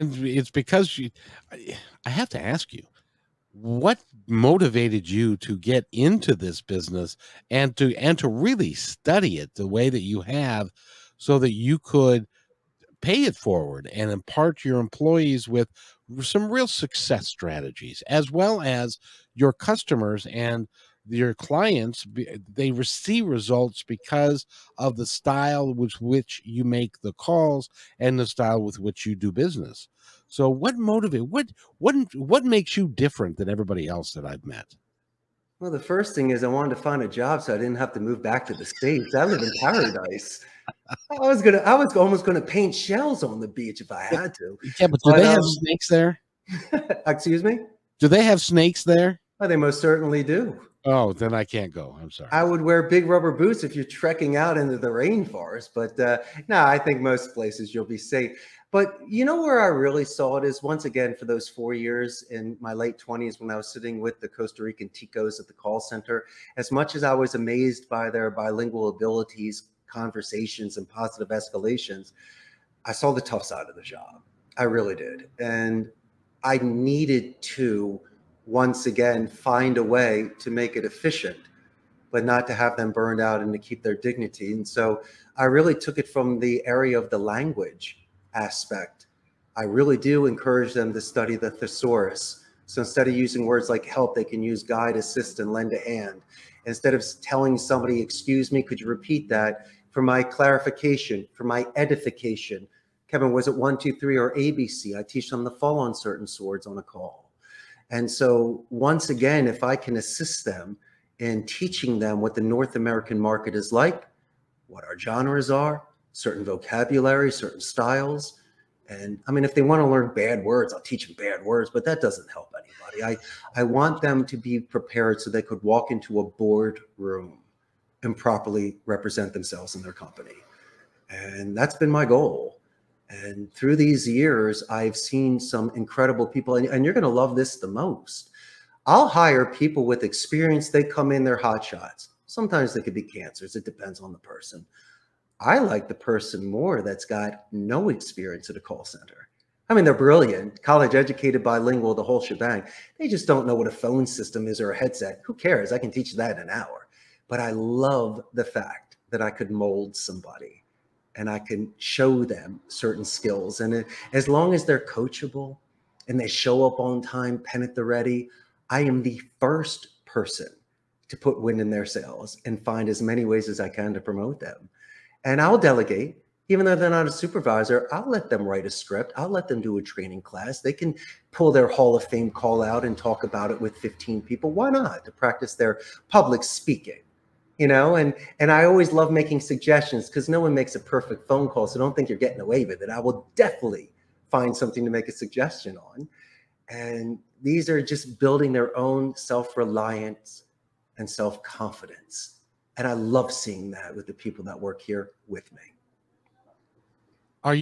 It's because you I have to ask you, what motivated you to get into this business and to and to really study it the way that you have so that you could pay it forward and impart your employees with some real success strategies as well as your customers and your clients they receive results because of the style with which you make the calls and the style with which you do business. So what motivate what what what makes you different than everybody else that i've met? Well the first thing is i wanted to find a job so i didn't have to move back to the states. I live in paradise. I was gonna i was almost gonna paint shells on the beach if i had to yeah but do but, they um, have snakes there? excuse me? Do they have snakes there? Oh, they most certainly do Oh, then I can't go. I'm sorry. I would wear big rubber boots if you're trekking out into the rainforest, but uh, no, I think most places you'll be safe. But you know where I really saw it is once again for those four years in my late 20s when I was sitting with the Costa Rican Ticos at the call center. As much as I was amazed by their bilingual abilities, conversations, and positive escalations, I saw the tough side of the job. I really did. And I needed to once again find a way to make it efficient but not to have them burned out and to keep their dignity. And so i really took it from the area of the language aspect. I really do encourage them to study the thesaurus. So instead of using words like help they can use guide assist and lend a hand. Instead of telling somebody excuse me could you repeat that? For my clarification for my edification kevin was it one two three or abc i teach them to fall on certain swords on a call and so, once again, if I can assist them in teaching them what the North American market is like, what our genres are, certain vocabulary, certain styles. And I mean, if they want to learn bad words, I'll teach them bad words, but that doesn't help anybody. I, I want them to be prepared so they could walk into a board room and properly represent themselves in their company. And that's been my goal. And through these years, I've seen some incredible people, and, and you're going to love this the most. I'll hire people with experience. They come in, they're hot shots. Sometimes they could be cancers. It depends on the person. I like the person more that's got no experience at a call center. I mean, they're brilliant, college educated, bilingual, the whole shebang. They just don't know what a phone system is or a headset. Who cares? I can teach that in an hour. But I love the fact that I could mold somebody and I can show them certain skills. And uh, as long as they're coachable and they show up on time, pen at the ready, I am the first person to put wind in their sails and find as many ways as I can to promote them. And I'll delegate, even though they're not a supervisor, I'll let them write a script. I'll let them do a training class. They can pull their Hall of Fame call out and talk about it with 15 people. Why not? To practice their public speaking you know and and i always love making suggestions because no one makes a perfect phone call so don't think you're getting away with it. I will definitely find something to make a suggestion on. And these are just building their own self-reliance and self-confidence. And i love seeing that with the people that work here with me